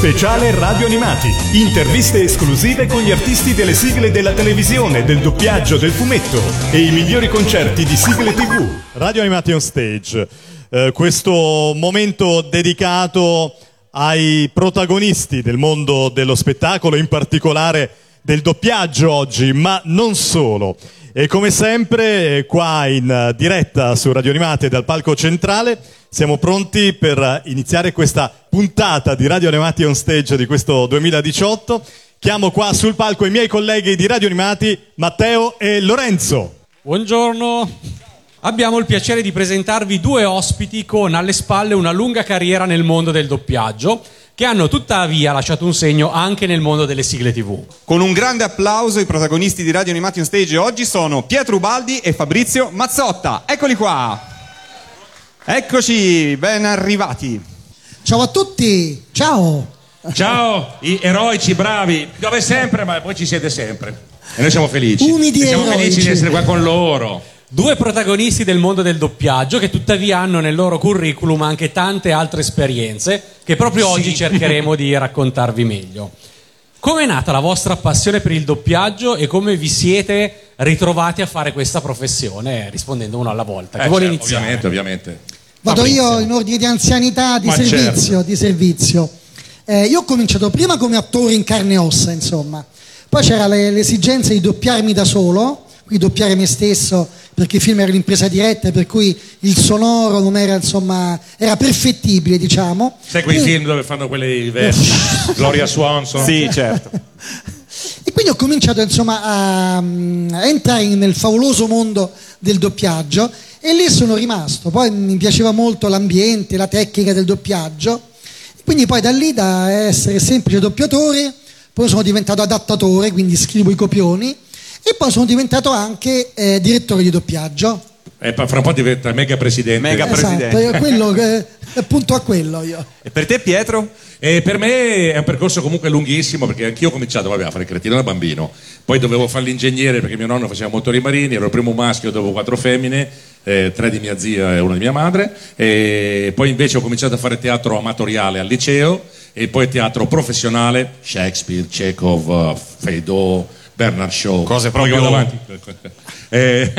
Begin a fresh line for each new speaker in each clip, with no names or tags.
Speciale Radio Animati. Interviste esclusive con gli artisti delle sigle della televisione, del doppiaggio, del fumetto e i migliori concerti di sigle TV.
Radio Animati on Stage. Eh, questo momento dedicato ai protagonisti del mondo dello spettacolo, in particolare del doppiaggio oggi, ma non solo. E come sempre, eh, qua in diretta su Radio Animate dal palco centrale, siamo pronti per iniziare questa puntata di Radio Animati on Stage di questo 2018. Chiamo qua sul palco i miei colleghi di Radio Animati, Matteo e Lorenzo.
Buongiorno. Abbiamo il piacere di presentarvi due ospiti con alle spalle una lunga carriera nel mondo del doppiaggio che hanno tuttavia lasciato un segno anche nel mondo delle sigle TV.
Con un grande applauso i protagonisti di Radio Animati on Stage oggi sono Pietro Ubaldi e Fabrizio Mazzotta. Eccoli qua. Eccoci, ben arrivati.
Ciao a tutti, ciao.
Ciao, i eroici, bravi, dove sempre, ma poi ci siete sempre. E noi siamo felici.
Umidi
E siamo
eroici.
felici di essere qua con loro.
Due protagonisti del mondo del doppiaggio che tuttavia hanno nel loro curriculum anche tante altre esperienze che proprio oggi cercheremo di raccontarvi meglio. Come è nata la vostra passione per il doppiaggio e come vi siete ritrovati a fare questa professione? Rispondendo uno alla volta. Chi
Eh,
vuole
certo,
iniziare?
Ovviamente, ovviamente.
Vado
Fabrizio.
io in ordine di anzianità, di
Ma
servizio.
certo.
Di servizio. Eh, io ho cominciato prima come attore in carne e ossa, insomma. Poi c'era le- l'esigenza di doppiarmi da solo, quindi doppiare me stesso, perché il film era l'impresa diretta, per cui il sonoro non era, insomma, era perfettibile, diciamo.
Sai quei
E-
film dove fanno quelli versi? Gloria Swanson?
Sì, certo.
E quindi ho cominciato insomma a, a entrare nel favoloso mondo del doppiaggio e lì sono rimasto. Poi mi piaceva molto l'ambiente, la tecnica del doppiaggio. Quindi poi da lì, da essere semplice doppiatore, poi sono diventato adattatore, quindi scrivo i copioni, e poi sono diventato anche eh, direttore di doppiaggio.
E poi fra un po' diventa mega presidente.
Mega
esatto,
presidente.
io quello che, appunto a quello io.
E per te Pietro?
E per me è un percorso comunque lunghissimo perché anch'io ho cominciato vabbè, a fare il cretino da bambino, poi dovevo fare l'ingegnere perché mio nonno faceva motori marini, ero il primo maschio, dopo quattro femmine, eh, tre di mia zia e una di mia madre, e poi invece ho cominciato a fare teatro amatoriale al liceo e poi teatro professionale, Shakespeare, Chekhov, Feydeau, Bernard Shaw.
Cose proprio-
vado avanti. Eh,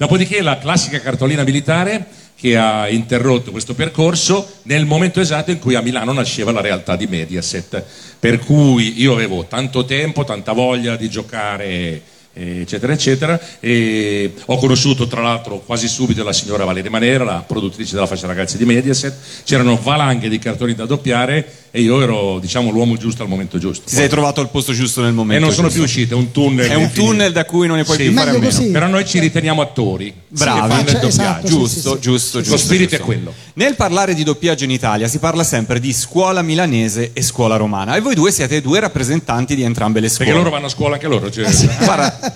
dopodiché la classica cartolina militare che ha interrotto questo percorso nel momento esatto in cui a Milano nasceva la realtà di Mediaset, per cui io avevo tanto tempo, tanta voglia di giocare eccetera eccetera e ho conosciuto tra l'altro quasi subito la signora Valeria Manera la produttrice della fascia ragazzi di Mediaset c'erano valanghe di cartoni da doppiare e io ero diciamo l'uomo giusto al momento giusto
Ti sei trovato al posto giusto nel
e
momento.
non sono
giusto.
più uscite, è un tunnel
È un
infinito.
tunnel da cui non ne puoi
Sì.
più fare a meno.
così.
Però noi ci riteniamo attori.
Bravi.
Sì,
Cioè,
doppiaggio.
esatto,
Giusto,
sì, sì.
giusto,
Lo
giusto.
spirito
giusto.
è quello.
Nel parlare di doppiaggio in Italia si parla sempre di scuola milanese e scuola romana e voi due siete due rappresentanti di entrambe le scuole.
Perché loro vanno a scuola anche loro. Cioè,
Guarda,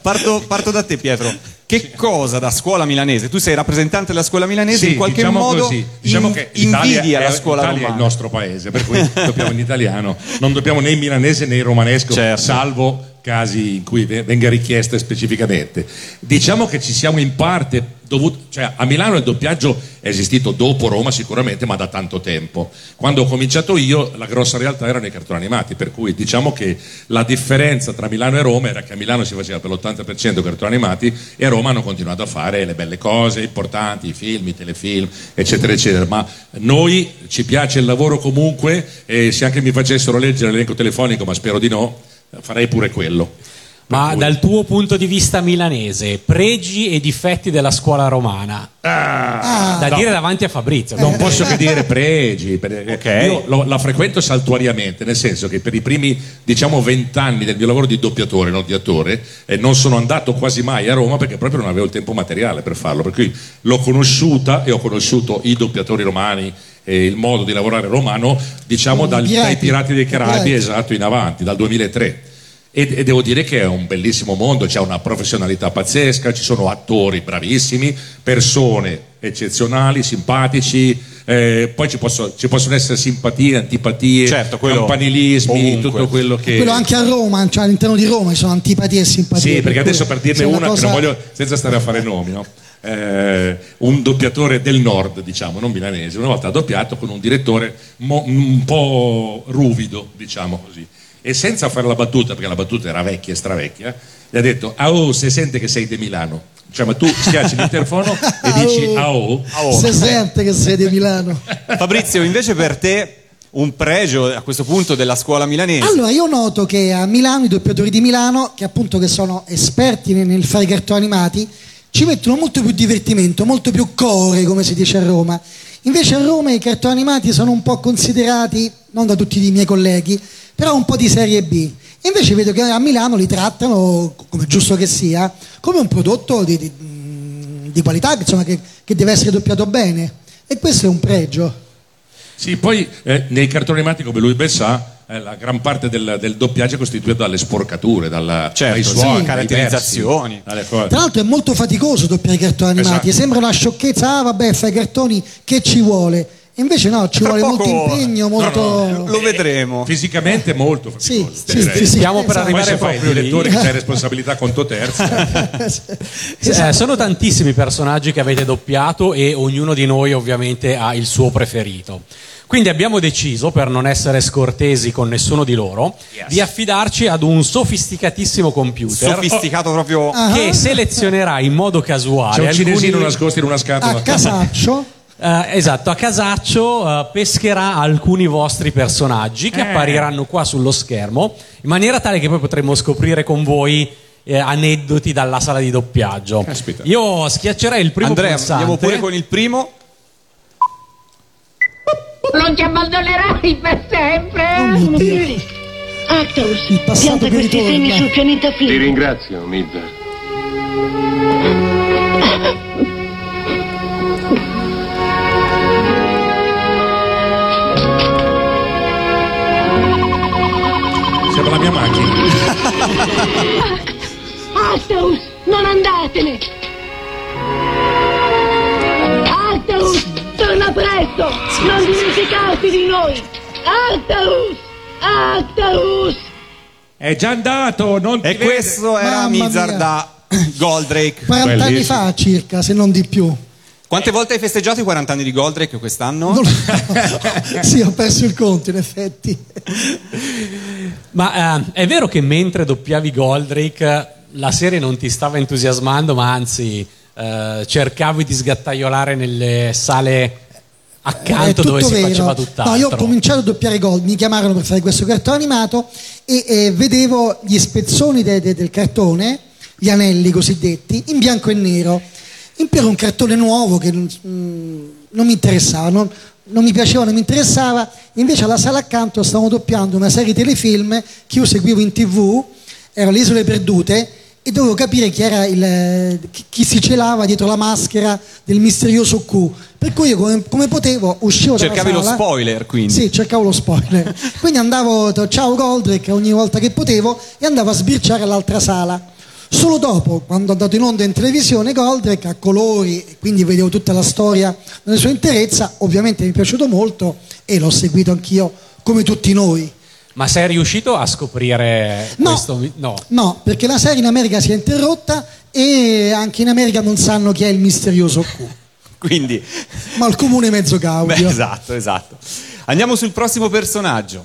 parto, parto da te Pietro. Che cosa da scuola milanese? Tu sei rappresentante della scuola milanese,
Sì,
in qualche
diciamo
modo
così. Diciamo
in-
che
invidia
è,
la scuola
Italia è
romana.
il nostro paese, per cui dobbiamo in italiano, non dobbiamo né in milanese né in romanesco,
Certo.
salvo casi in cui ve- venga richiesta specificamente. Diciamo che ci siamo in parte dovuti, cioè a Milano il doppiaggio è esistito dopo Roma sicuramente, ma da tanto tempo. Quando ho cominciato io la grossa realtà erano i cartoni animati, per cui diciamo che la differenza tra Milano e Roma era che a Milano si faceva per l'80% cartoni animati e a Roma hanno continuato a fare le belle cose importanti, i film, i telefilm, eccetera, eccetera. Ma noi ci piace il lavoro comunque e se anche mi facessero leggere l'elenco telefonico, ma spero di no, farei pure quello.
Ma
cui-
dal tuo punto di vista milanese, pregi e difetti della scuola romana,
Ah,
da
no.
dire davanti a Fabrizio.
Non posso che dire pregi, perché
Ok.
io lo- la frequento saltuariamente, nel senso che per i primi diciamo vent'anni del mio lavoro di doppiatore, non di attore, eh, non sono andato quasi mai a Roma perché proprio non avevo il tempo materiale per farlo, per cui l'ho conosciuta e ho conosciuto i doppiatori romani e il modo di lavorare romano, diciamo dal-
pirati.
dai Pirati dei Caraibi, esatto, in avanti, dal 2003. E, e devo dire che è un bellissimo mondo, c'è una professionalità pazzesca, ci sono attori bravissimi, persone eccezionali, simpatici, eh, poi ci, posso- ci possono essere simpatie, antipatie,
Certo, quello
campanilismi,
ovunque.
tutto quello che...
Quello anche a Roma, cioè all'interno di Roma ci sono antipatie e simpatie.
Sì, perché
cui
adesso per dirne una,
cosa-
che non voglio, senza stare a fare nomi, no? Eh, un doppiatore del nord, diciamo, non milanese, una volta ha doppiato con un direttore mo- un po' ruvido, diciamo così. E senza fare la battuta, perché la battuta era vecchia e stravecchia, gli ha detto, ah oh, se sente che sei di Milano. Cioè, ma tu schiacci l'interfono e dici, ah oh.
Se sente che sei di Milano.
Fabrizio, invece per te un pregio a questo punto della scuola milanese.
Allora, io noto che a Milano i doppiatori di Milano, che appunto che sono esperti nel, nel fare i cartoni animati, ci mettono molto più divertimento, molto più core, come si dice a Roma. Invece a Roma i cartoni animati sono un po' considerati, non da tutti i miei colleghi, però un po' di serie B. Invece vedo che a Milano li trattano, come giusto che sia, come un prodotto di, di, di qualità insomma, che, che deve essere doppiato bene. E questo è un pregio.
Sì, poi eh, nei cartoni animati, come lui ben sa, eh, la gran parte del, del doppiaggio è costituita dalle sporcature, dalla,
Certo,
dai
sì,
suoni, dai
caratterizzazioni.
versi.
Tra l'altro è molto faticoso doppiare i cartoni animati,
Esatto.
sembra una sciocchezza, ah vabbè fai i cartoni, che ci vuole? Invece no, ci
Tra
vuole molto
poco-
impegno, molto...
Lo vedremo.
Fisicamente molto
Sì,
faticoso,
sì,
direi.
sì, sì,
Stiamo per
esatto.
Poi
arrivare
il
proprio lì.
direttore che c'hai responsabilità conto terzi,
Eh, sono tantissimi personaggi che avete doppiato e ognuno di noi ovviamente ha il suo preferito. Quindi abbiamo deciso, per non essere scortesi con nessuno di loro, di affidarci ad un sofisticatissimo computer
Sofisticato proprio.
Che selezionerà in modo casuale
c'è un
alcuni-
cinesino nascosto in una
a
scatola.
casaccio,
Eh, esatto, a casaccio eh, pescherà alcuni vostri personaggi che appariranno qua sullo schermo in maniera tale che poi potremo scoprire con voi eh, aneddoti dalla sala di doppiaggio.
Caspita.
Io schiaccerei il primo
Andrea,
pulsante.
andiamo pure con il primo.
Non ti abbandonerai per sempre.
Oh passato
pianta
che
questi
ritorna.
semi sul pianeta
Ti ringrazio, Midgar.
La mia macchina.
Arcturus, non andatene. Arcturus, torna presto. Non dimenticarti di noi. Arcturus, Arcturus.
È già andato, non ti
E
vede.
questo era
Mamma
Mizar
mia.
da Goldrake.
40 anni
Bellissimo.
fa circa, se non di più.
Quante volte hai festeggiato i 40 anni di Goldrake quest'anno?
Non sì, ho perso il conto in effetti.
Ma eh, è vero che mentre doppiavi Goldrake la serie non ti stava entusiasmando, ma anzi eh, cercavi di sgattaiolare nelle sale accanto
È
dove si
vero.
faceva tutt'altro.
No, io ho cominciato a doppiare Gold, mi chiamarono per fare questo cartone animato e, e vedevo gli spezzoni de- de- del cartone, gli anelli cosiddetti, in bianco e nero. Era un cartone nuovo che non, mm, non mi interessava, non, non mi piaceva, non mi interessava. Invece alla sala accanto stavamo doppiando una serie di telefilm che io seguivo in tv, era Le Isole Perdute e dovevo capire chi era il chi, si celava dietro la maschera del misterioso Q. Per cui io come, come potevo uscivo dalla
Cercavi lo spoiler, quindi.
Sì, cercavo lo spoiler. quindi andavo, ciao Goldrake ogni volta che potevo e andavo a sbirciare all'altra sala. Solo dopo, quando è andato in onda in televisione Goldrake a colori, e quindi vedevo tutta la storia nella sua interezza, ovviamente mi è piaciuto molto e l'ho seguito anch'io come tutti noi.
Ma sei riuscito a scoprire
No,
questo? No.
no, perché la serie in America si è interrotta e anche in America non sanno chi è il misterioso Q,
Quindi,
ma il comune mezzo
beh,
gaudio.
esatto, esatto. Andiamo sul prossimo personaggio.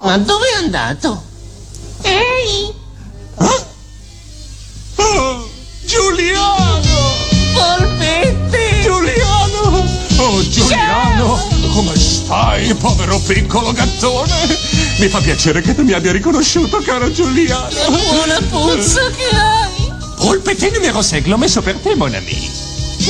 Ma dove è andato?
Ehi,
Giuliano! Polpetti! Giuliano!
Oh Giuliano, come stai, povero piccolo gattone? Mi fa piacere che tu mi abbia riconosciuto, caro Giuliano.
Buona puzza che hai!
Polpettino numero 6, l'ho messo per te, mon ami.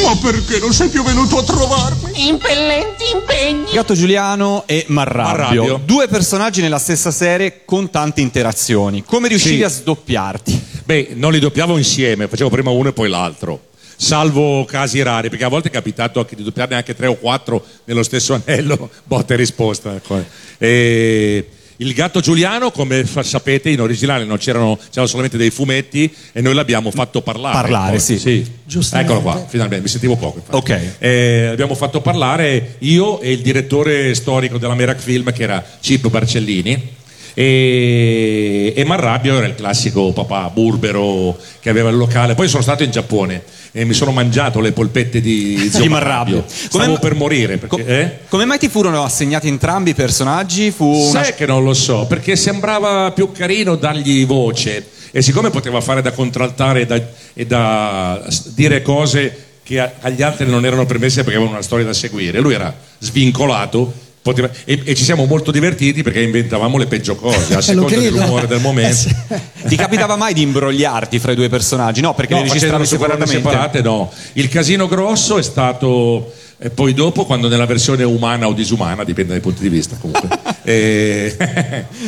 Ma perché non sei più venuto a trovarmi?
Impellenti impegni!
Gatto Giuliano e Marrabbio.
Marrabbio.
Due personaggi nella stessa serie con tante interazioni. Come riuscivi
Sì.
a sdoppiarti?
Beh, non li doppiavo insieme, facevo prima uno e poi l'altro. Salvo casi rari, perché a volte è capitato anche di doppiarne anche tre o quattro nello stesso anello, botta e risposta. ecco. E il gatto Giuliano, come fa- sapete, in originale non c'erano, c'erano solamente dei fumetti e noi l'abbiamo fatto parlare.
Parlare,
Poi,
sì.
Giustamente.
Eccolo qua, finalmente, mi sentivo poco. infatti.
Ok.
Eh, abbiamo fatto parlare io e il direttore storico della Merac Film, che era Cip Barcellini. E, e Marrabbio era il classico papà burbero che aveva il locale. Poi sono stato in Giappone e mi sono mangiato le polpette di zio
Di Marrabbio.
Stavo
Come-
per morire. Perché, eh?
Come mai ti furono assegnati entrambi i personaggi? Fu una...
Sai che non lo so, perché sembrava più carino dargli voce e siccome poteva fare da contraltare e da, e da dire cose che agli altri non erano permesse perché avevano una storia da seguire, lui era svincolato poteva- e, e ci siamo molto divertiti perché inventavamo le peggio cose a seconda dell'umore del momento.
Eh.
Ti capitava mai di imbrogliarti fra i due personaggi? No, perché
No, facevano
registravi
separate,
separatamente.
separate no. Il casino grosso è stato eh, poi dopo, quando nella versione umana o disumana, dipende dai punti di vista comunque, eh,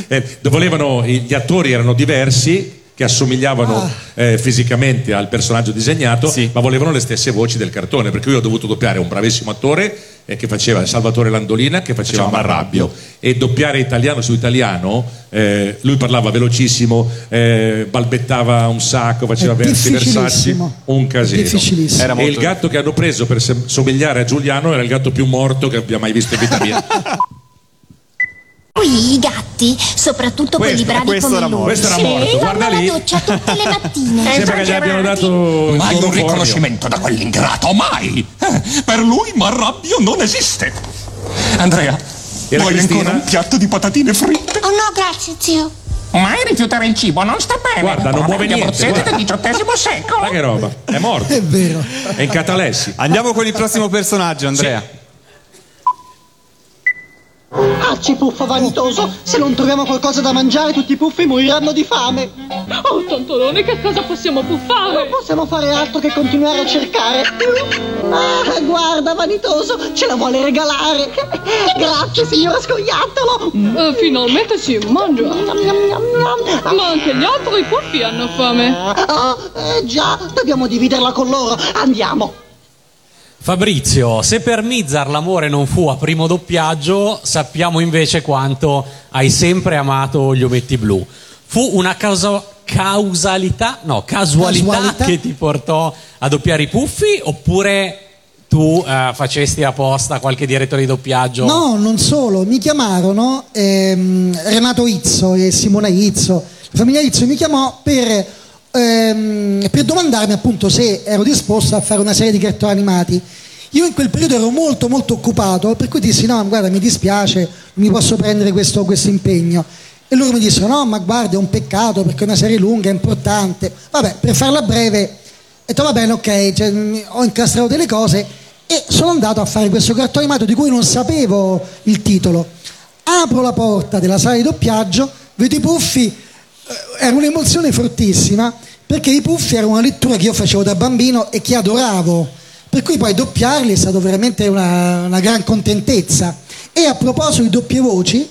eh, volevano, gli attori erano diversi, che assomigliavano eh, fisicamente al personaggio disegnato,
Sì.
ma volevano le stesse voci del cartone, per cui io ho dovuto doppiare un bravissimo attore eh, che faceva Salvatore Landolina, che faceva Marrabbio, e doppiare italiano su italiano, eh, lui parlava velocissimo, eh, balbettava un sacco, faceva versi, versacci, un casino.
Era
E
molto-
il gatto che hanno preso per somigliare a Giuliano era il gatto più morto che abbia mai visto in vita mia.
Qui i gatti, soprattutto quelli
Questo-
bravi
questo
come
era
lui.
Questo era
sì,
morto, guarda lì.
doccia tutte le mattine.
Sembra che gli abbiano dato
Mai un riconoscimento da quell'ingrato, mai! Eh, Per lui Marrabbio non esiste. Andrea,
E
vuoi
Cristina?
ancora un piatto di patatine fritte?
Oh no, grazie zio.
Mai rifiutare il cibo non sta bene.
Guarda, non muove niente, guarda.
del XVIII secolo.
Ma che roba? È morto.
È vero.
È in catalessi.
Andiamo con il prossimo personaggio, Andrea.
Acci puffo vanitoso, se non troviamo qualcosa da mangiare tutti i puffi moriranno di fame.
Oh, tontolone, che cosa possiamo
Non
buffare?
possiamo fare altro che continuare a cercare. Ah, guarda vanitoso, ce la vuole regalare. Grazie signora scoiattolo.
Eh, finalmente si mangia. Ma anche gli altri puffi hanno fame.
Ah, eh, già, dobbiamo dividerla con loro. Andiamo.
Fabrizio, se per Mizar l'amore non fu a primo doppiaggio, sappiamo invece quanto hai sempre amato gli ometti blu. Fu una causa- causalità, no, casualità,
Casualità?
che ti portò a doppiare i puffi oppure tu eh, facesti apposta qualche direttore di doppiaggio?
No, non solo, mi chiamarono ehm, Renato Izzo e Simona Izzo, la famiglia Izzo mi chiamò per, ehm, per domandarmi appunto se ero disposto a fare una serie di cartoni animati. Io in quel periodo ero molto molto occupato, per cui dissi no, guarda mi dispiace, non mi posso prendere questo, questo impegno. E loro mi dissero no, ma guarda è un peccato perché è una serie lunga, è importante. Vabbè, per farla breve, ho detto va bene, ok, cioè, ho incastrato delle cose e sono andato a fare questo cartone animato di cui non sapevo il titolo. Apro la porta della sala di doppiaggio, vedo i puffi, era un'emozione fortissima perché i puffi era una lettura che io facevo da bambino e che adoravo. Per cui poi doppiarli è stato veramente una, una gran contentezza. E a proposito di doppie voci,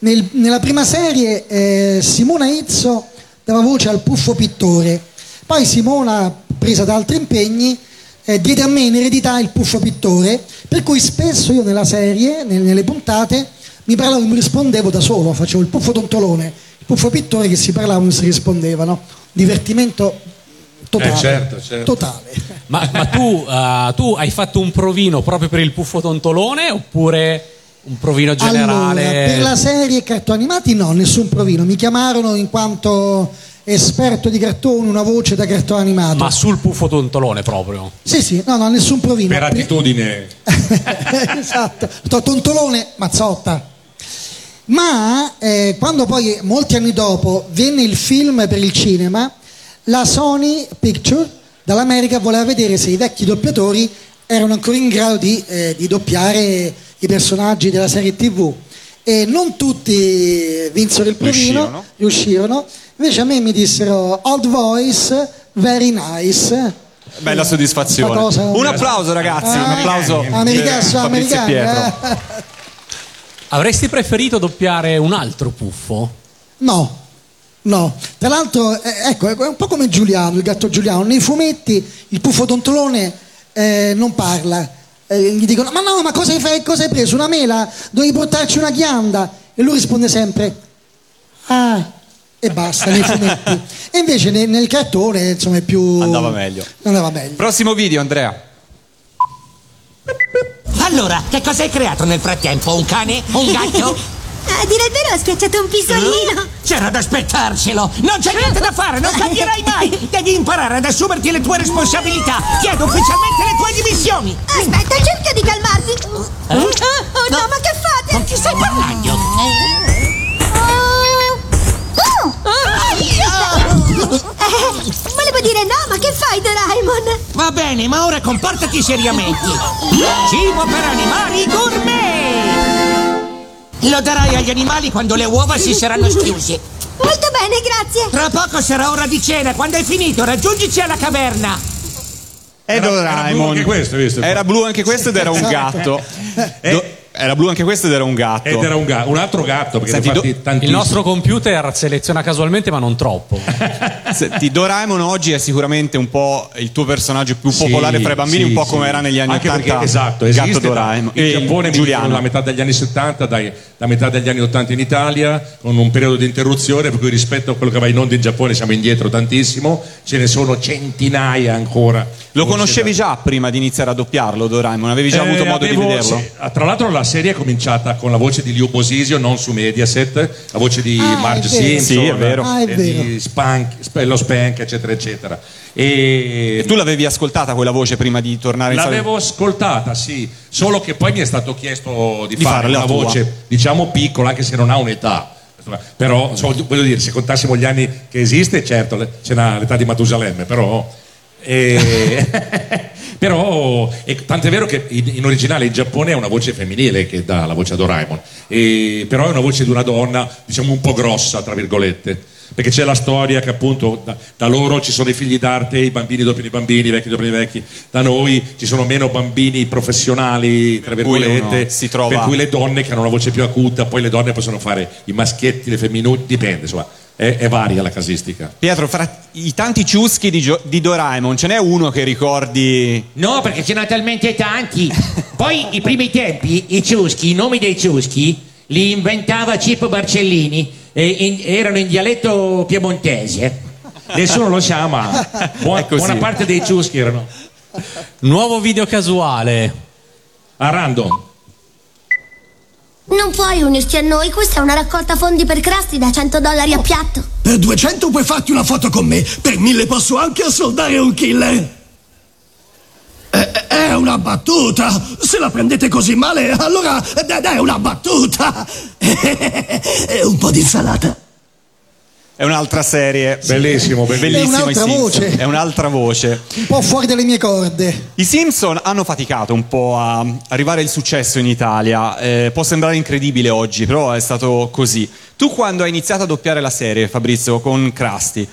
nel- nella prima serie eh, Simona Izzo dava voce al puffo pittore, poi Simona, presa da altri impegni, eh, diede a me in eredità il puffo pittore, per cui spesso io nella serie, nel- nelle puntate, mi parlavo e mi rispondevo da solo, facevo il puffo tontolone, puffo pittore che si parlavano e si rispondevano. Divertimento totale.
Eh, certo, certo.
Totale.
Ma, ma tu, eh, tu hai fatto un provino proprio per il puffo tontolone oppure un provino generale?
Allora, per la serie cartoni animati no, nessun provino. Mi chiamarono in quanto esperto di cartoni, una voce da cartone animato.
Ma sul puffo tontolone proprio.
Sì, sì, no, no, nessun provino.
Per attitudine.
esatto, To- tontolone, mazzotta. Ma eh, quando poi, molti anni dopo, venne il film per il cinema, la Sony Picture dall'America voleva vedere se i vecchi doppiatori erano ancora in grado di, eh, di doppiare i personaggi della serie TV. E non tutti vinsero il provino,
Riuscirono.
riuscirono. Invece a me mi dissero old voice, very nice.
Bella soddisfazione.
Cosa-
Un applauso, ragazzi. un
Ah,
applauso.
americano,
Pietro.
eh.
Avresti preferito doppiare un altro puffo?
No, no. Tra l'altro, eh, ecco, è un po' come Giuliano, il gatto Giuliano. Nei fumetti il puffo tontolone eh, non parla. Eh, gli dicono, ma no, ma cosa hai, fa- cosa hai preso? Una mela? Dovevi portarci una ghianda? E lui risponde sempre, ah, e basta, nei fumetti. E invece nel, nel cartone, insomma, è più...
Andava meglio.
Andava meglio.
Prossimo video, Andrea.
Allora, che cosa hai creato nel frattempo? Un cane? Un gatto?
A dire il vero ha schiacciato un pisolino.
C'era da aspettarselo! Non c'è niente da fare, non cambierai mai! Devi imparare ad assumerti le tue responsabilità! Chiedo ufficialmente le tue dimissioni!
Aspetta, cerca di calmarti.
Eh?
Oh, oh, no, ma che fate?
Con chi stai parlando?
Eh, volevo dire no, ma che fai, Doraemon?
Va bene, ma ora comportati seriamente! Cibo per animali gourmet! Lo darai agli animali quando le uova si saranno schiuse.
Molto bene, grazie.
Tra poco sarà ora di cena. Quando hai finito, raggiungici alla caverna.
È Doraemon.
anche questo, visto?
Era blu anche questo ed era un gatto. Do- era blu anche questo ed era un gatto.
Ed era un, ga- un altro gatto, perché
Senti,
fatti
Il nostro computer seleziona casualmente, ma non troppo.
Senti, Doraemon oggi è sicuramente un po' il tuo personaggio più
Sì,
popolare fra i bambini,
sì,
un po'
sì.
come era negli anni
Anche
80.
perché, esatto,
il gatto Doraemon.
in Giappone
Giuliano.
la metà degli anni 70, dai, la metà degli anni 80 in Italia, con un periodo di interruzione, per cui rispetto a quello che va in onda in Giappone siamo indietro tantissimo, ce ne sono centinaia ancora.
Lo conoscevi già prima di iniziare a doppiarlo, Doraemon? Avevi già
Eh,
avuto modo
avevo-
di vederlo?
sì. Ah, Tra l'altro la serie è cominciata con la voce di Liu Bosisio, non su Mediaset, la voce di
Ah,
Marge. Simpson,
Sì, è vero.
Ah, è
e
vero.
di Spank, Sp- lo Spank, eccetera, eccetera. E
E tu l'avevi ascoltata quella voce prima di tornare in?
L'avevo ascoltata, sì, solo che poi mi è stato chiesto di,
Di
fare
fare la
una
tua.
voce, diciamo piccola, anche se non ha un'età. Però, insomma, voglio dire, se contassimo gli anni che esiste, certo, n'ha l'età di Matusalemme, però... eh, però e tant'è vero che in, in originale in Giappone è una voce femminile che dà la voce a Doraemon, e, però è una voce di una donna, diciamo un po' grossa, tra virgolette. Perché c'è la storia che appunto da, da loro ci sono i figli d'arte, i bambini doppiano i bambini, i vecchi doppiano i vecchi, da noi ci sono meno bambini professionali, tra
cui
virgolette,
si trova-
per cui le donne che hanno una voce più acuta, poi le donne possono fare i maschietti, le femminucce, dipende, insomma, è, è varia la casistica.
Pietro, fra i tanti ciuschi di, Gio- di Doraemon, ce n'è uno che ricordi...
No, perché ce n'è talmente tanti. Poi, i primi tempi, i ciuschi, i nomi dei ciuschi, li inventava Cippo Barcellini e in- erano in dialetto piemontese.
Nessuno lo sa, ma buona, buona parte dei ciuschi erano
Nuovo video casuale.
a random.
Non puoi unirti a noi, questa è una raccolta fondi per Krusty da 100 dollari a piatto.
Per 200 puoi farti una foto con me, per 1000 posso anche assoldare un killer. È, è una battuta. Se la prendete così male, allora ed è una battuta. Un po' di insalata.
È un'altra serie.
Bellissimo, bellissimo.
Bellissimo
È un'altra voce.
È un'altra voce.
Un po' fuori dalle mie corde.
I Simpson hanno faticato un po' a arrivare al successo in Italia. Eh, può sembrare incredibile oggi, però è stato così. Tu quando hai iniziato a doppiare la serie, Fabrizio, con Krusty,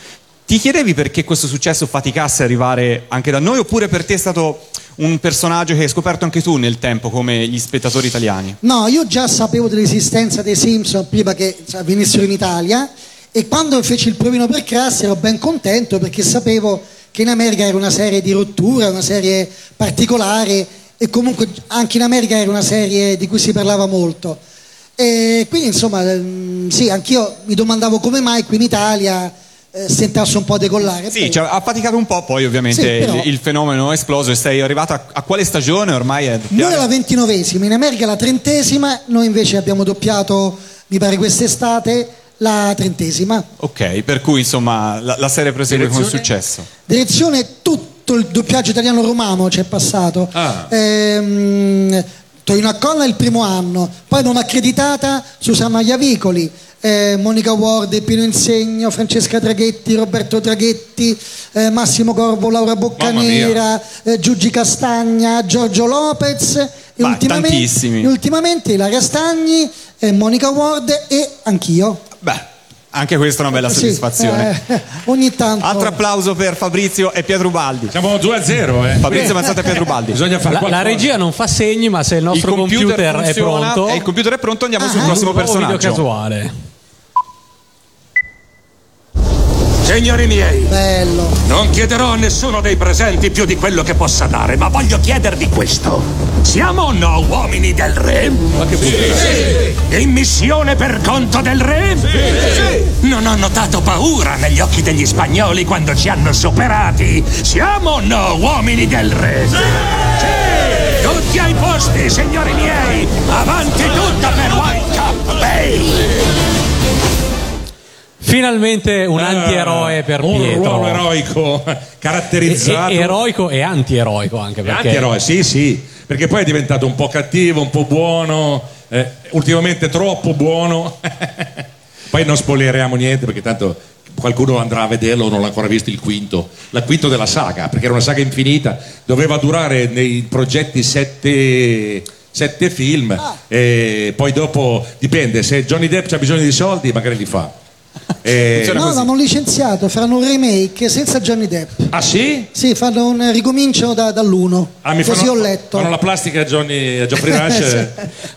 ti chiedevi perché questo successo faticasse a arrivare anche da noi oppure per te è stato un personaggio che hai scoperto anche tu nel tempo come gli spettatori italiani?
No, io già sapevo dell'esistenza dei Simpson prima che cioè, venissero in Italia e quando feci il provino per Krusty ero ben contento perché sapevo che in America era una serie di rottura, una serie particolare e comunque anche in America era una serie di cui si parlava molto. E quindi insomma, ehm, sì, anch'io mi domandavo come mai qui in Italia eh, stentasse un po' decollare.
Sì, cioè, ha faticato un po', poi ovviamente
Sì, però-
il, il fenomeno è esploso e sei arrivato a, a quale stagione ormai è?
Noi la ventinovesima, in America la trentesima, noi invece abbiamo doppiato, mi pare quest'estate, la trentesima.
Ok, per cui insomma la, la serie prosegue con successo.
Direzione tutto il doppiaggio italiano romano c'è passato.
Ah.
Ehm, Torino a Colla il primo anno, poi non accreditata Susanna Iavicoli, eh, Monica Ward, Pino Insegno, Francesca Draghetti, Roberto Draghetti, eh, Massimo Corvo, Laura Boccanera, eh, Giuggi Castagna, Giorgio Lopez e,
Ma,
ultimamente, ultimamente Ilaria Stagni, eh, Monica Ward e anch'io.
Beh, anche questa è una bella
Sì,
soddisfazione.
eh, ogni tanto.
Altro applauso per Fabrizio e Pietro Ubaldi.
Siamo 2 a 0, eh.
Fabrizio Mazzata e Pietro Ubaldi.
Bisogna fare
La, la regia non fa segni, ma se il nostro computer, è
funziona
pronto,
e il computer è pronto, andiamo
Ah,
sul prossimo
nuovo video
personaggio.
casuale.
Signori miei,
Bello.
non chiederò a nessuno dei presenti più di quello che possa dare, ma voglio chiedervi questo. Siamo o no uomini del re? In missione per conto del re? Non ho notato paura negli occhi degli spagnoli quando ci hanno superati. Siamo o no uomini del re? Tutti ai posti, signori miei! Avanti tutta per White Cup Bay!
Finalmente un
Ah,
antieroe per
un
Pietro.
ruolo eroico,
E-
caratterizzato.
e- eroico e antieroico anche perché
Antieroe, sì, sì, perché poi è diventato un po' cattivo, un po' buono, eh, ultimamente troppo buono. poi non spoileriamo niente perché tanto qualcuno andrà a vederlo o non l'ha ancora visto il quinto, la quinto della saga, perché era una saga infinita, doveva durare nei progetti sette, sette film e poi dopo dipende, se Johnny Depp ha bisogno di soldi magari li fa. E-
No, l'hanno licenziato, faranno un remake senza Johnny Depp.
Ah sì?
Sì, fanno un ricomincio da- dall'uno.
Ah, mi
Così
fanno,
ho letto.
fanno la plastica a, Johnny, a Geoffrey Rush.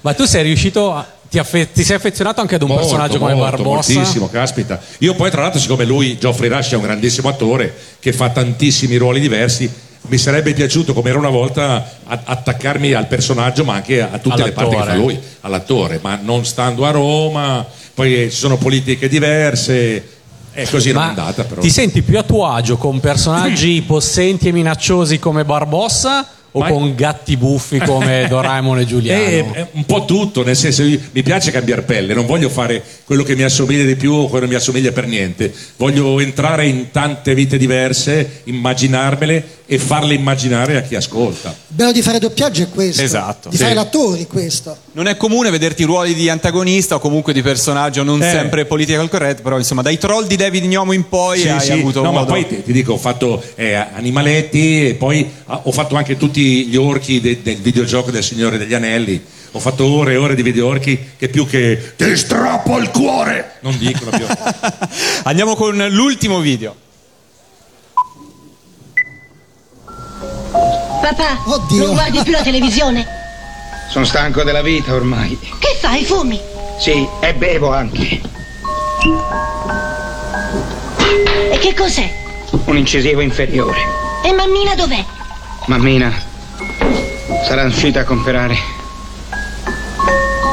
Ma tu sei riuscito a- ti, affe- ti sei affezionato anche ad un
Molto,
personaggio come
molto,
Barbossa?
Moltissimo, caspita. Io poi, tra l'altro, siccome lui, Geoffrey Rush, è un grandissimo attore che fa tantissimi ruoli diversi, mi sarebbe piaciuto, come era una volta, a- attaccarmi al personaggio, ma anche a tutte le parti che fa
All'attore.
lui, all'attore, ma non stando a Roma, poi eh, ci sono politiche diverse, e così non è
Ma
andata però.
ti senti più a tuo agio con personaggi possenti e minacciosi come Barbossa o
Ma-
con gatti buffi come Doraemon e Giuliano?
Eh, eh, un po' tutto, nel senso io- mi piace cambiare pelle, non voglio fare quello che mi assomiglia di più o quello che mi assomiglia per niente, voglio entrare in tante vite diverse, immaginarmele e farle immaginare a chi ascolta.
Il bello di fare doppiaggio è questo.
Esatto.
Di
Sì.
fare l'attore è questo.
Non è comune vederti ruoli di antagonista o comunque di personaggio non
Eh.
sempre political correct, però insomma dai troll di David Gnomo in poi
Sì,
hai
sì.
avuto
No, ma
modo...
poi ti, ti dico, ho fatto eh, animaletti e poi ah, ho fatto anche tutti gli orchi de- del videogioco del Signore degli Anelli. Ho fatto ore e ore di videoorchi che più che ti strappo il cuore non dicono più.
Andiamo con l'ultimo video.
Papà,
Oddio.
non guardi più la televisione?
Sono stanco della vita ormai.
Che fai, fumi?
Sì, e bevo anche.
E che cos'è?
Un incisivo inferiore.
E mammina dov'è?
Mammina sarà uscita a comprare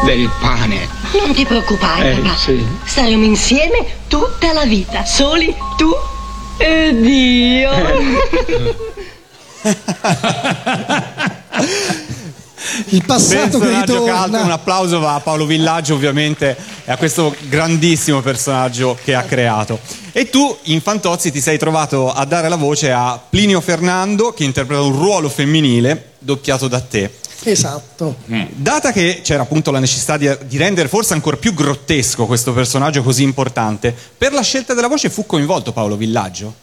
del pane.
Non ti preoccupare,
Eh,
papà.
sì.
Staremo insieme tutta la vita, soli tu e Dio.
Il passato che ritorna.
caldo, un applauso va a Paolo Villaggio ovviamente e a questo grandissimo personaggio che ha creato. E tu in Fantozzi ti sei trovato a dare la voce a Plinio Fernando che interpreta un ruolo femminile doppiato da te.
Esatto.
Data che c'era appunto la necessità di, di rendere forse ancora più grottesco questo personaggio così importante, per la scelta della voce fu coinvolto Paolo Villaggio?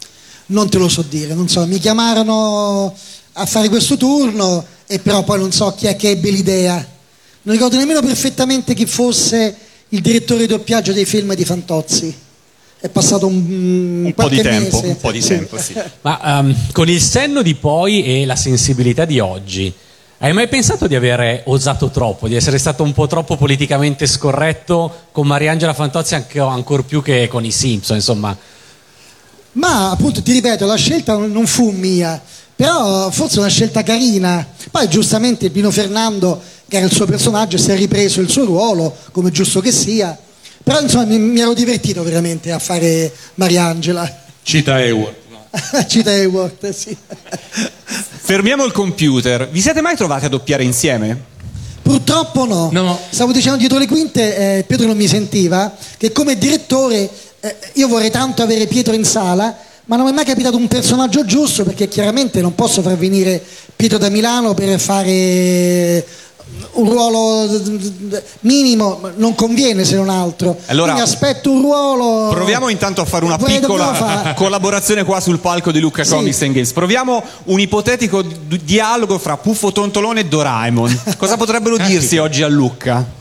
Non te lo so dire, non so, mi chiamarono a fare questo turno e però poi non so chi è che ebbe l'idea. Non ricordo nemmeno perfettamente chi fosse il direttore di doppiaggio dei film di Fantozzi. È passato un,
Un po' di tempo,
mese.
un po' di tempo, sì.
Ma ehm, con il senno di poi e la sensibilità di oggi, hai mai pensato di avere osato troppo, di essere stato un po' troppo politicamente scorretto con Mariangela Fantozzi anche, ancora più che con i Simpson, insomma?
Ma appunto ti ripeto, la scelta non fu mia, però forse una scelta carina. Poi giustamente Pino Fernando, che era il suo personaggio, si è ripreso il suo ruolo, come giusto che sia. Però insomma mi, mi ero divertito veramente a fare Mariangela.
Cita Hayward.
Cita Hayward, sì.
Fermiamo il computer. Vi siete mai trovati a doppiare insieme?
Purtroppo no. Stavo dicendo dietro le quinte, eh, Pietro non mi sentiva, che come direttore eh, io vorrei tanto avere Pietro in sala, ma non mi è mai capitato un personaggio giusto perché chiaramente non posso far venire Pietro da Milano per fare un ruolo minimo, non conviene se non altro.
Allora-
Quindi aspetto un ruolo...
Proviamo intanto a fare una piccola
fare-
collaborazione qua sul palco di Luca
Sì.
Comics and Games. Proviamo un ipotetico d- dialogo fra Puffo Tontolone e Doraemon. Cosa potrebbero dirsi oggi a Lucca?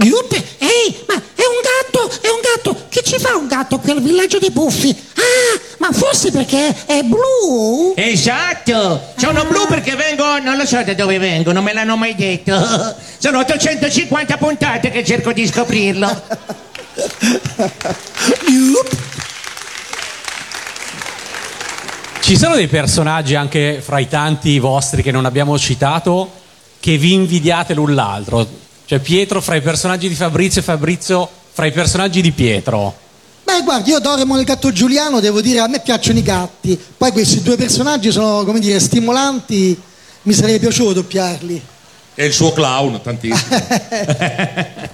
Yup, ehi, ma è un gatto, è un gatto. Che ci fa un gatto qui al villaggio dei buffi? Ah, ma forse perché è blu?
Esatto, sono blu perché vengo, non lo so da dove vengo, non me l'hanno mai detto. Sono 850 puntate che cerco di scoprirlo.
Ci sono dei personaggi anche fra i tanti vostri che non abbiamo citato che vi invidiate l'un l'altro? Cioè Pietro fra i personaggi di Fabrizio e Fabrizio fra i personaggi di Pietro.
Beh, guardi, io Doremo e il gatto Giuliano devo dire a me piacciono i gatti. Poi questi due personaggi sono, come dire, stimolanti. Mi sarebbe piaciuto doppiarli.
E il suo clown, tantissimo.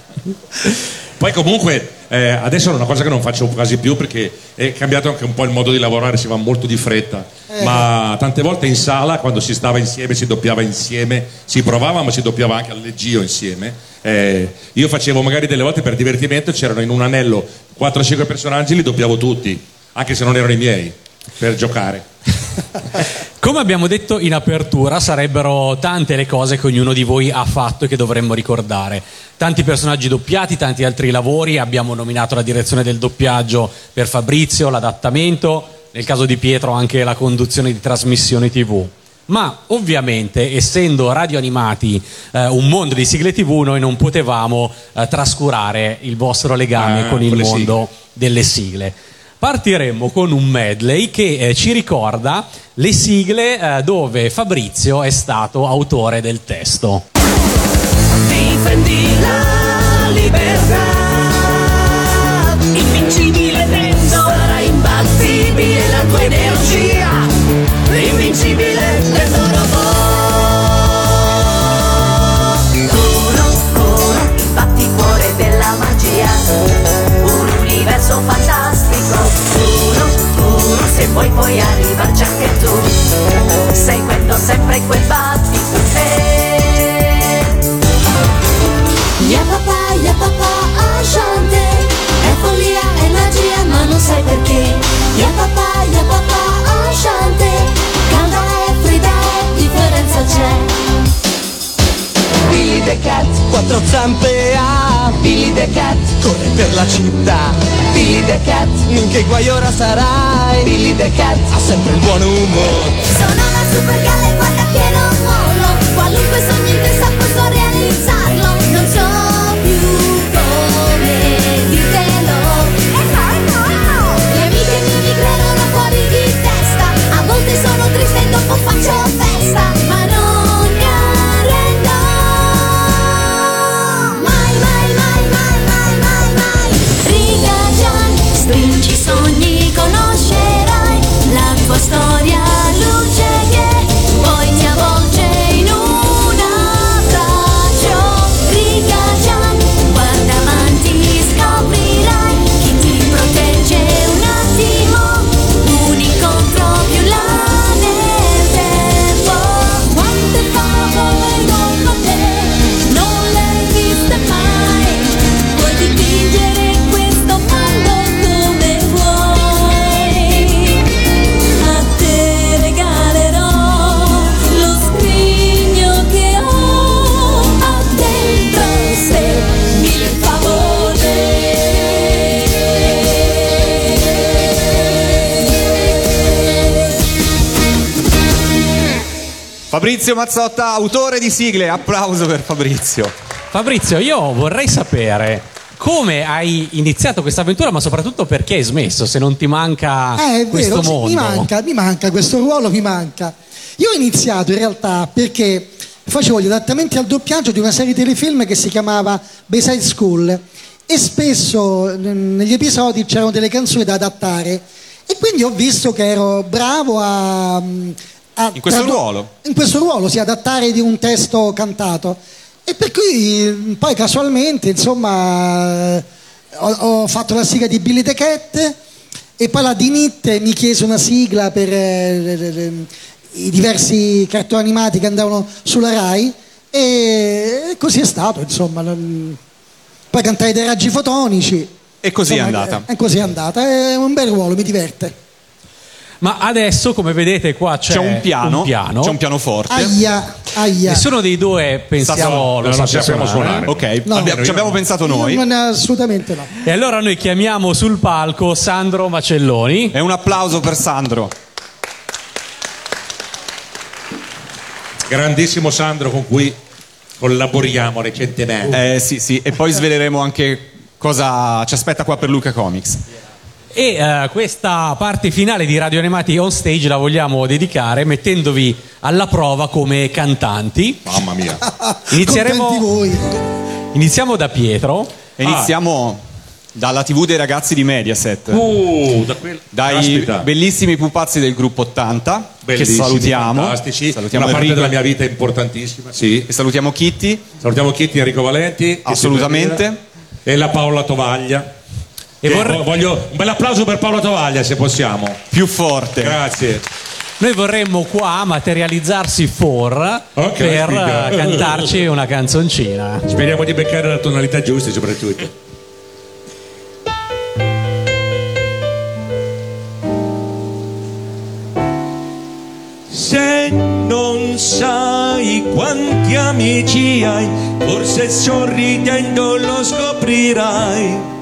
Poi comunque eh, adesso è una cosa che non faccio quasi più perché è cambiato anche un po' il modo di lavorare, si va molto di fretta.
Eh.
Ma tante volte in sala, quando si stava insieme, si doppiava insieme, si provava, ma si doppiava anche al leggio insieme. Eh, io facevo magari delle volte per divertimento, c'erano in un anello 4-5 personaggi, li doppiavo tutti, anche se non erano i miei, per giocare.
Come abbiamo detto in apertura, sarebbero tante le cose che ognuno di voi ha fatto e che dovremmo ricordare. Tanti personaggi doppiati, tanti altri lavori, abbiamo nominato la direzione del doppiaggio per Fabrizio, l'adattamento, nel caso di Pietro anche la conduzione di trasmissioni TV. Ma ovviamente, essendo Radio Animati eh, un mondo di sigle TV, noi non potevamo eh, trascurare il vostro legame
Ah,
con il mondo delle sigle. Partiremmo con un medley che eh, ci ricorda le sigle eh, dove Fabrizio è stato autore del testo.
Difendi la libertà, invincibile vento, sarà imbattibile la tua energia, se vuoi puoi arrivarci anche tu, seguendo sempre quel battito.
Ya papà, ya papà, enchanté È follia, è magia, ma non sai perché Ya papà, ya papà, enchanté Calda e fredda, differenza c'è.
Billy the Cat, quattro zampe ha Billy the Cat, corre per la città Billy the Cat, in che guai ora sarai? Billy the Cat, ha sempre il buon umore.
Sono una super galla e guarda che non mollo Qualunque sogno in testa posso realizzarlo
Fabrizio Mazzotta, autore di sigle, applauso per Fabrizio.
Fabrizio, io vorrei sapere come hai iniziato questa avventura, ma soprattutto perché hai smesso, se non ti manca
Eh, è
questo
vero, sì,
mondo.
mi manca, mi manca questo ruolo, mi manca. Io ho iniziato in realtà perché facevo gli adattamenti al doppiaggio di una serie di telefilm che si chiamava Bayside School e spesso negli episodi c'erano delle canzoni da adattare e quindi ho visto che ero bravo a... a
In questo ruolo?
In questo ruolo, sì, adattare di un testo cantato. E per cui poi casualmente, insomma, ho, ho fatto la sigla di Billy the Cat e poi la Dinit mi chiese una sigla per eh, i diversi cartoni animati che andavano sulla Rai e così è stato, insomma. Poi cantai dei raggi fotonici.
E così è
Insomma,
andata.
E così è andata, è un bel ruolo, mi diverte.
Ma adesso, come vedete, qua c'è,
C'è un piano,
un piano.
c'è un pianoforte.
Aia, aia.
Nessuno dei due pensiamo lo sappia suonare.
Ok,
No.
abbia- ci abbiamo pensato noi.
Non, assolutamente no.
E allora noi chiamiamo sul palco Sandro Macelloni.
E un applauso per Sandro.
Grandissimo Sandro con cui collaboriamo recentemente.
Eh, sì, sì, e poi sveleremo anche cosa ci aspetta qua per Luca Comics.
E eh, questa parte finale di Radio Animati on stage la vogliamo dedicare mettendovi alla prova come cantanti.
Mamma mia.
Inizieremo-. Iniziamo da Pietro.
E iniziamo dalla TV dei ragazzi di Mediaset.
Uh, da quel...
Dai
Caspita.
bellissimi pupazzi del gruppo 80
Bellissimi,
che salutiamo.
fantastici.
Salutiamo
una parte
Enrico-
della mia vita importantissima, sì.
E salutiamo Kitty.
Salutiamo Kitty, Enrico Valenti.
Assolutamente.
E la Paola Tovaglia.
E vorrei-
vo- voglio un bel applauso per Paola Tovaglia se possiamo.
Più forte.
Grazie.
Noi vorremmo qua materializzarsi for
Ok,
per eh, cantarci una canzoncina.
Speriamo di beccare la tonalità giusta soprattutto.
Se non sai quanti amici hai, forse sorridendo lo scoprirai.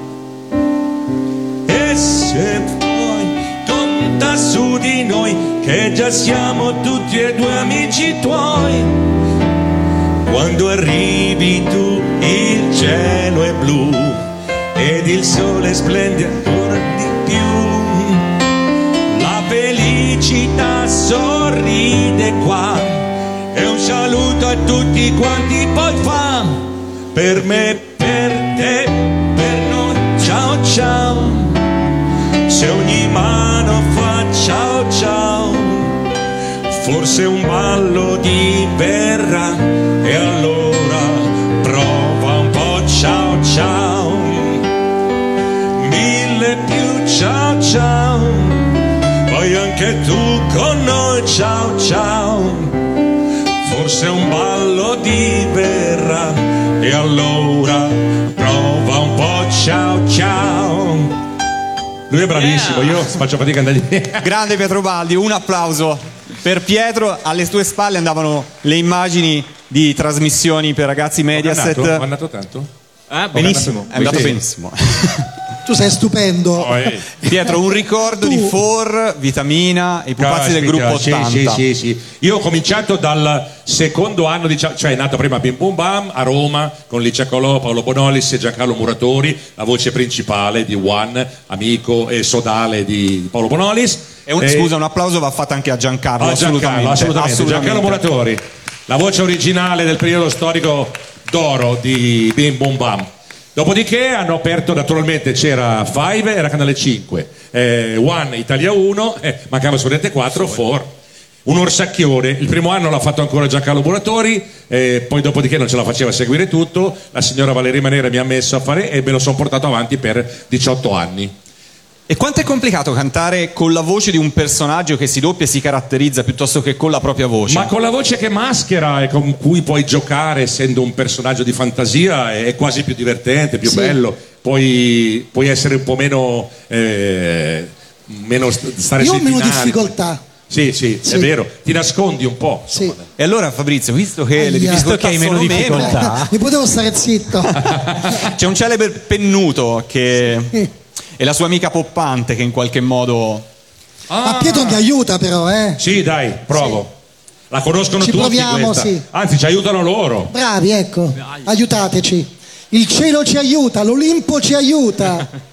Se vuoi, conta su di noi, che già siamo tutti e due amici tuoi. Quando arrivi tu, il cielo è blu ed il sole splende ancora di più. La felicità sorride qua e un saluto a tutti quanti poi fa per me, per te, per noi. Ciao ciao, se ogni mano fa ciao ciao, forse un ballo diverrà. E allora prova un po' ciao ciao, mille più ciao ciao, poi anche tu con noi ciao ciao,
Lui è bravissimo, io faccio fatica a andargli.
Grande Pietro Baldi, un applauso per Pietro. Alle tue spalle andavano le immagini di trasmissioni per ragazzi Mediaset.
Ho andato, ho andato tanto?
Ah, benissimo, è andato benissimo.
Tu sei stupendo.
Oh, eh.
Pietro, un ricordo di For, Vitamina, i pupazzi del
Caspita,
gruppo
sì,
80.
Sì, sì, sì. Io ho cominciato dal secondo anno, cioè è nato prima Bim Bum Bam a Roma con Licia Colò, Paolo Bonolis e Giancarlo Muratori, la voce principale di One, amico e sodale di Paolo Bonolis.
E un-
E-
Scusa, un applauso va fatto anche a Giancarlo.
Ah, Giancarlo,
assolutamente.
assolutamente. Giancarlo Muratori, la voce originale del periodo storico d'oro di Bim Bum Bam. Dopodiché hanno aperto, naturalmente c'era Five, era canale 5, eh, One, Italia 1, eh, mancava Rete 4, 4. Un orsacchione, il primo anno l'ha fatto ancora Giancarlo Muratori, eh, poi dopodiché non ce la faceva seguire tutto, la signora Valeria Manera mi ha messo a fare e me lo sono portato avanti per 18 anni.
E quanto è complicato cantare con la voce di un personaggio che si doppia e si caratterizza piuttosto che con la propria voce?
Ma con la voce che maschera e con cui puoi giocare essendo un personaggio di fantasia è quasi più divertente, più
Sì.
bello. Puoi, puoi essere un po' meno, eh, meno st- stare
Io ho meno difficoltà.
Sì, sì,
Sì.
è vero, ti nascondi un po'.
Sì.
E allora Fabrizio, visto che le
Aia.
Visto che hai meno
sono
difficoltà.
Mi potevo stare zitto.
meno, c'è un celebre pennuto che è la sua amica poppante che in qualche modo...
Ma Pietro mi aiuta però, eh.
Sì, dai, provo. La conoscono
Ci
tutti
proviamo,
questa.
sì.
Anzi, ci aiutano loro.
Bravi, ecco. Aiutateci. Il cielo ci aiuta, l'Olimpo ci aiuta.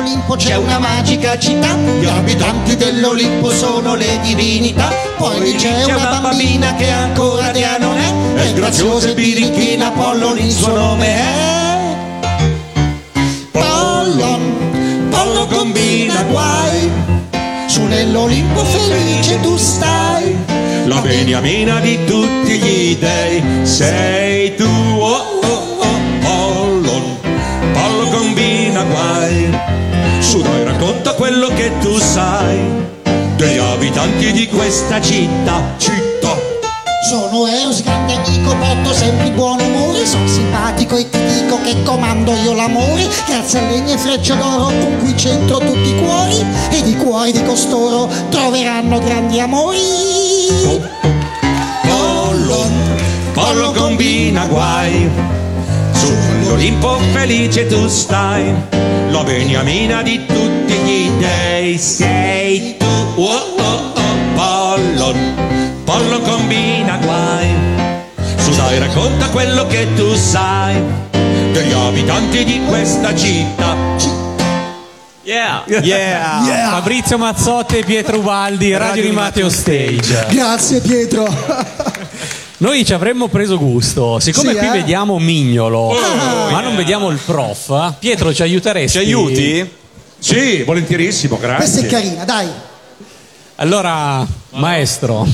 dell'Olimpo c'è una magica città, gli abitanti dell'Olimpo sono le divinità, poi c'è una bambina che ancora dea non è, è graziosa e birichina, Apollon il suo nome è. Pollon, Pollo combina guai, su nell'Olimpo felice tu stai.
La beniamina di tutti gli dei. Sei tu, oh, Su noi racconta quello che tu sai degli abitanti di questa città, città.
Sono Eros, grande amico, porto sempre buon umore, sono simpatico e ti dico che comando io l'amore, grazie a legna e frecce d'oro con cui centro tutti i cuori, ed i cuori di costoro troveranno grandi amori.
Pollon, Pollo combina guai. Sull'Olimpo felice tu stai, la beniamina di tutti gli dei sei tu. Oh oh oh, Pollon, Pollo combina guai. Su dai racconta quello che tu sai degli abitanti di questa città.
Yeah.
Yeah!
Fabrizio Mazzotti e Pietro Ubaldi, Radio,
Radio
di Matteo Stage.
Grazie Pietro.
Noi ci avremmo preso gusto, siccome
Sì,
qui
eh?
vediamo Mignolo,
Ah.
ma non vediamo il prof. eh? Pietro, ci aiuteresti?
Ci aiuti?
Sì, volentierissimo, grazie.
Questa è carina, dai.
Allora, maestro,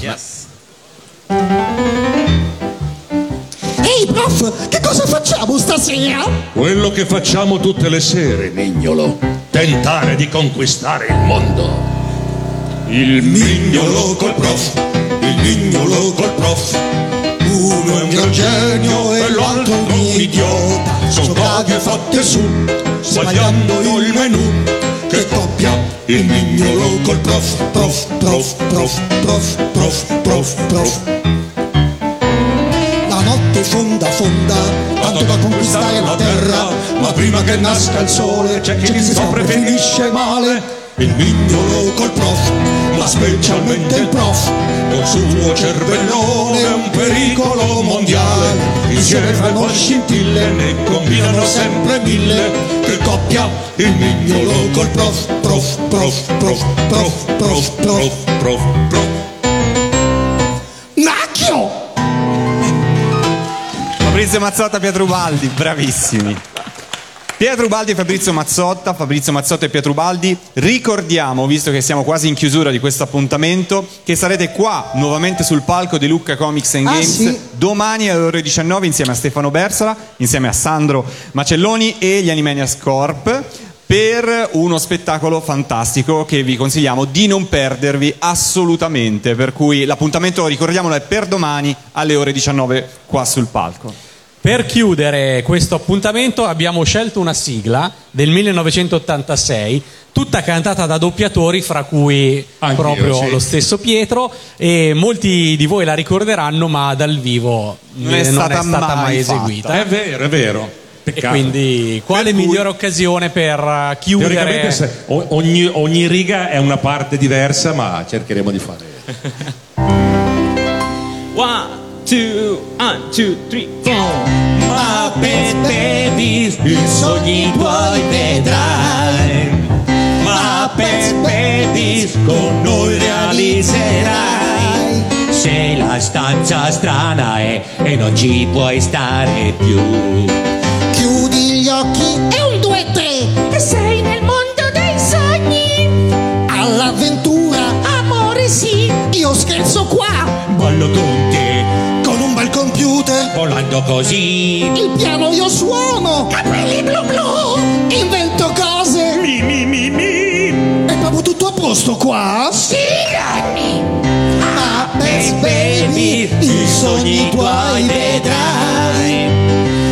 Ehi, prof, che cosa facciamo stasera?
Quello che facciamo tutte le sere, Mignolo. Tentare di conquistare il mondo.
Il mignolo col prof, il mignolo col prof. Uno è un gran genio e l'altro un idiota. Sono caghe fatte su, sbagliando il menù. Che coppia, il mignolo col prof, prof, prof, prof, prof, prof, prof, prof. La notte fonda, fonda, tanto da conquistare la terra. Ma prima che nasca il sole, c'è chi si e finisce male. Il mignolo col prof, specialmente il prof, col suo cervellone è un pericolo mondiale. Insieme fanno scintille, ne combinano sempre mille. Che coppia, il mignolo col prof, prof, prof, prof, prof, prof, prof, prof, prof. Nacchio!
Fabrizio Mazzotta, Pietro Ubaldi, bravissimi. Pietro Ubaldi e Fabrizio Mazzotta, Fabrizio Mazzotta e Pietro Ubaldi, ricordiamo, visto che siamo quasi in chiusura di questo appuntamento, che sarete qua nuovamente sul palco di Lucca Comics and
Ah,
Games
sì?
domani alle ore 19 insieme a Stefano Bersola, insieme a Sandro Macelloni e gli Animaniacs Corp per uno spettacolo fantastico che vi consigliamo di non perdervi assolutamente, per cui l'appuntamento, ricordiamolo, è per domani alle ore 19 qua sul palco.
Per chiudere questo appuntamento abbiamo scelto una sigla del 1986, tutta cantata da doppiatori, fra cui
Anch'io,
proprio
sì.
lo stesso Pietro, e molti di voi la ricorderanno, ma dal vivo
Non è
eh,
stata
mai,
mai fatta.
eseguita.
È vero, è vero.
E
Peccato.
quindi, quale migliore occasione per eh,
Teoricamente
chiudere?
se- ogni, ogni riga è una parte diversa, ma cercheremo di fare.
One, two, one, two, three, four. Muppet Babies, i sogni tuoi vedrai. Muppet Babies, con noi realizzerai. Se la stanza strana è e non ci puoi stare più.
Chiudi gli occhi e un, due, tre.
E sei nel mondo dei sogni.
All'avventura,
Amore sì,
io scherzo qua.
Ballo con volando così.
il piano io suono.
capelli blu blu.
Invento cose.
Mi, mi, mi, mi.
È proprio tutto a posto qua?
Sì, Nanni.
Muppets
Baby, i sogni tuoi vedrai.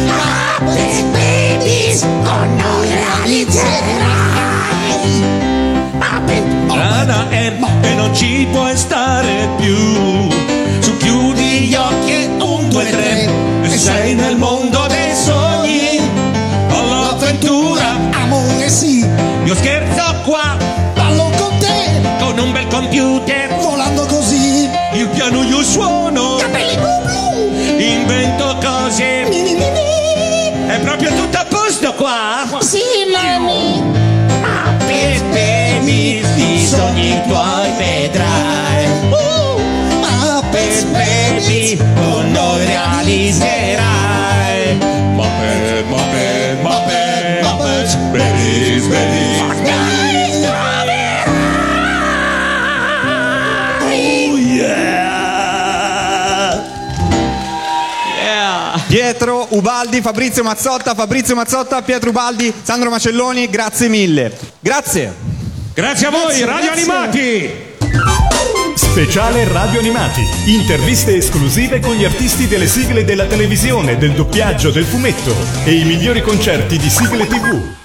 Muppets Babies, con noi realizzerai.
Strana è e non ci puoi stare più. Su chiudi gli occhi e due, tre. E sei nel mondo dei sogni. All'avventura,
Amore sì,
io scherzo qua.
ballo con te.
Con un bel computer,
Volando così.
il piano io suono.
capelli blu blu.
Invento cose.
Mi, mi, mi.
È proprio tutto a posto qua.
Sì, Nanni.
Per baby, i sogni tuoi vedrai. Baby, con noi realizzerai. Muppet, Muppet, Muppet, Muppet, Babies, Babies. Oh yeah!
Pietro Ubaldi, Fabrizio Mazzotta, Fabrizio Mazzotta, Pietro Ubaldi, Sandro Macelloni, grazie mille. Grazie.
Grazie a voi,
Grazie,
Radio
grazie.
Animati!
Speciale Radio Animati. Interviste esclusive con gli artisti delle sigle della televisione, del doppiaggio, del fumetto e i migliori concerti di sigle TV.